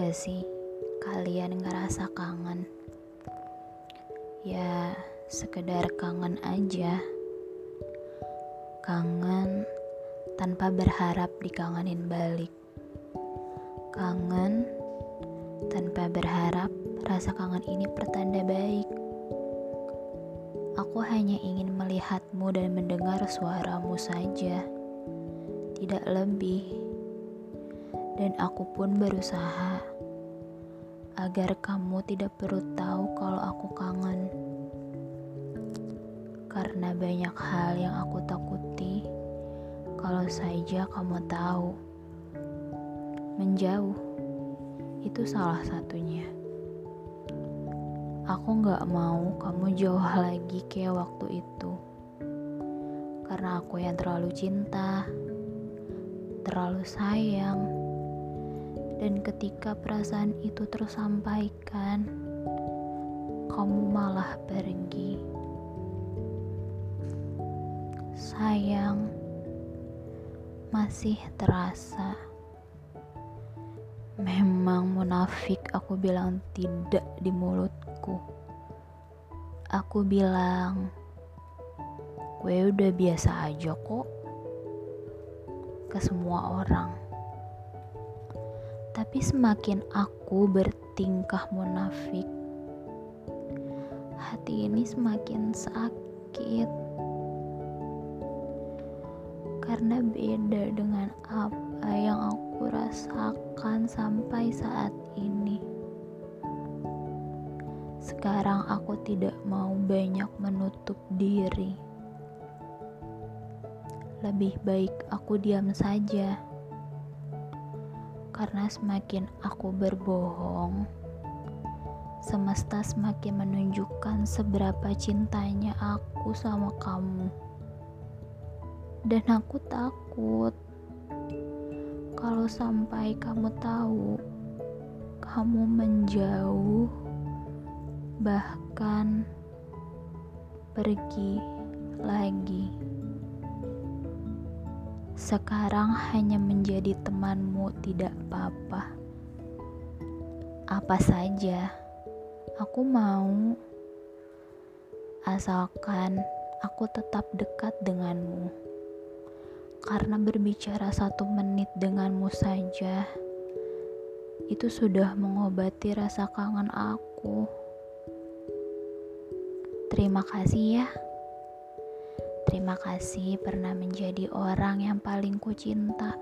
gak sih kalian ngerasa kangen? Ya, sekedar kangen aja. Kangen tanpa berharap dikangenin balik. Kangen tanpa berharap rasa kangen ini pertanda baik. Aku hanya ingin melihatmu dan mendengar suaramu saja, tidak lebih dan aku pun berusaha agar kamu tidak perlu tahu kalau aku kangen. Karena banyak hal yang aku takuti kalau saja kamu tahu. Menjauh itu salah satunya. Aku gak mau kamu jauh lagi kayak waktu itu. Karena aku yang terlalu cinta, terlalu sayang, dan ketika perasaan itu tersampaikan, kamu malah pergi. Sayang, masih terasa. Memang munafik aku bilang tidak di mulutku. Aku bilang, gue udah biasa aja kok ke semua orang. Tapi semakin aku bertingkah munafik, hati ini semakin sakit. Karena beda dengan apa yang aku rasakan sampai saat ini. Sekarang aku tidak mau banyak menutup diri. Lebih baik aku diam saja karena semakin aku berbohong, semesta semakin menunjukkan seberapa cintanya aku sama kamu. Dan aku takut kalau sampai kamu tahu kamu menjauh, bahkan pergi lagi sekarang hanya menjadi temanmu tidak apa-apa. Apa saja, aku mau. Asalkan aku tetap dekat denganmu. Karena berbicara satu menit denganmu saja, itu sudah mengobati rasa kangen aku. Terima kasih ya. Terima kasih pernah menjadi orang yang paling ku cinta.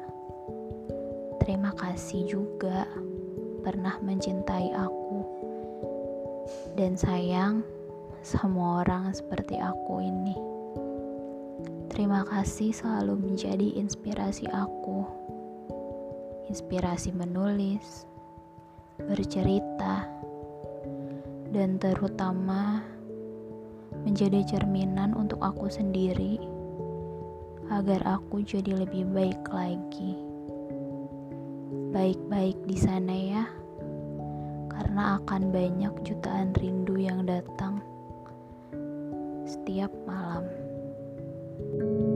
Terima kasih juga pernah mencintai aku. Dan sayang, semua orang seperti aku ini. Terima kasih selalu menjadi inspirasi aku. Inspirasi menulis, bercerita, dan terutama menjadi cerminan untuk aku sendiri agar aku jadi lebih baik lagi. Baik-baik di sana ya, karena akan banyak jutaan rindu yang datang setiap malam. thank you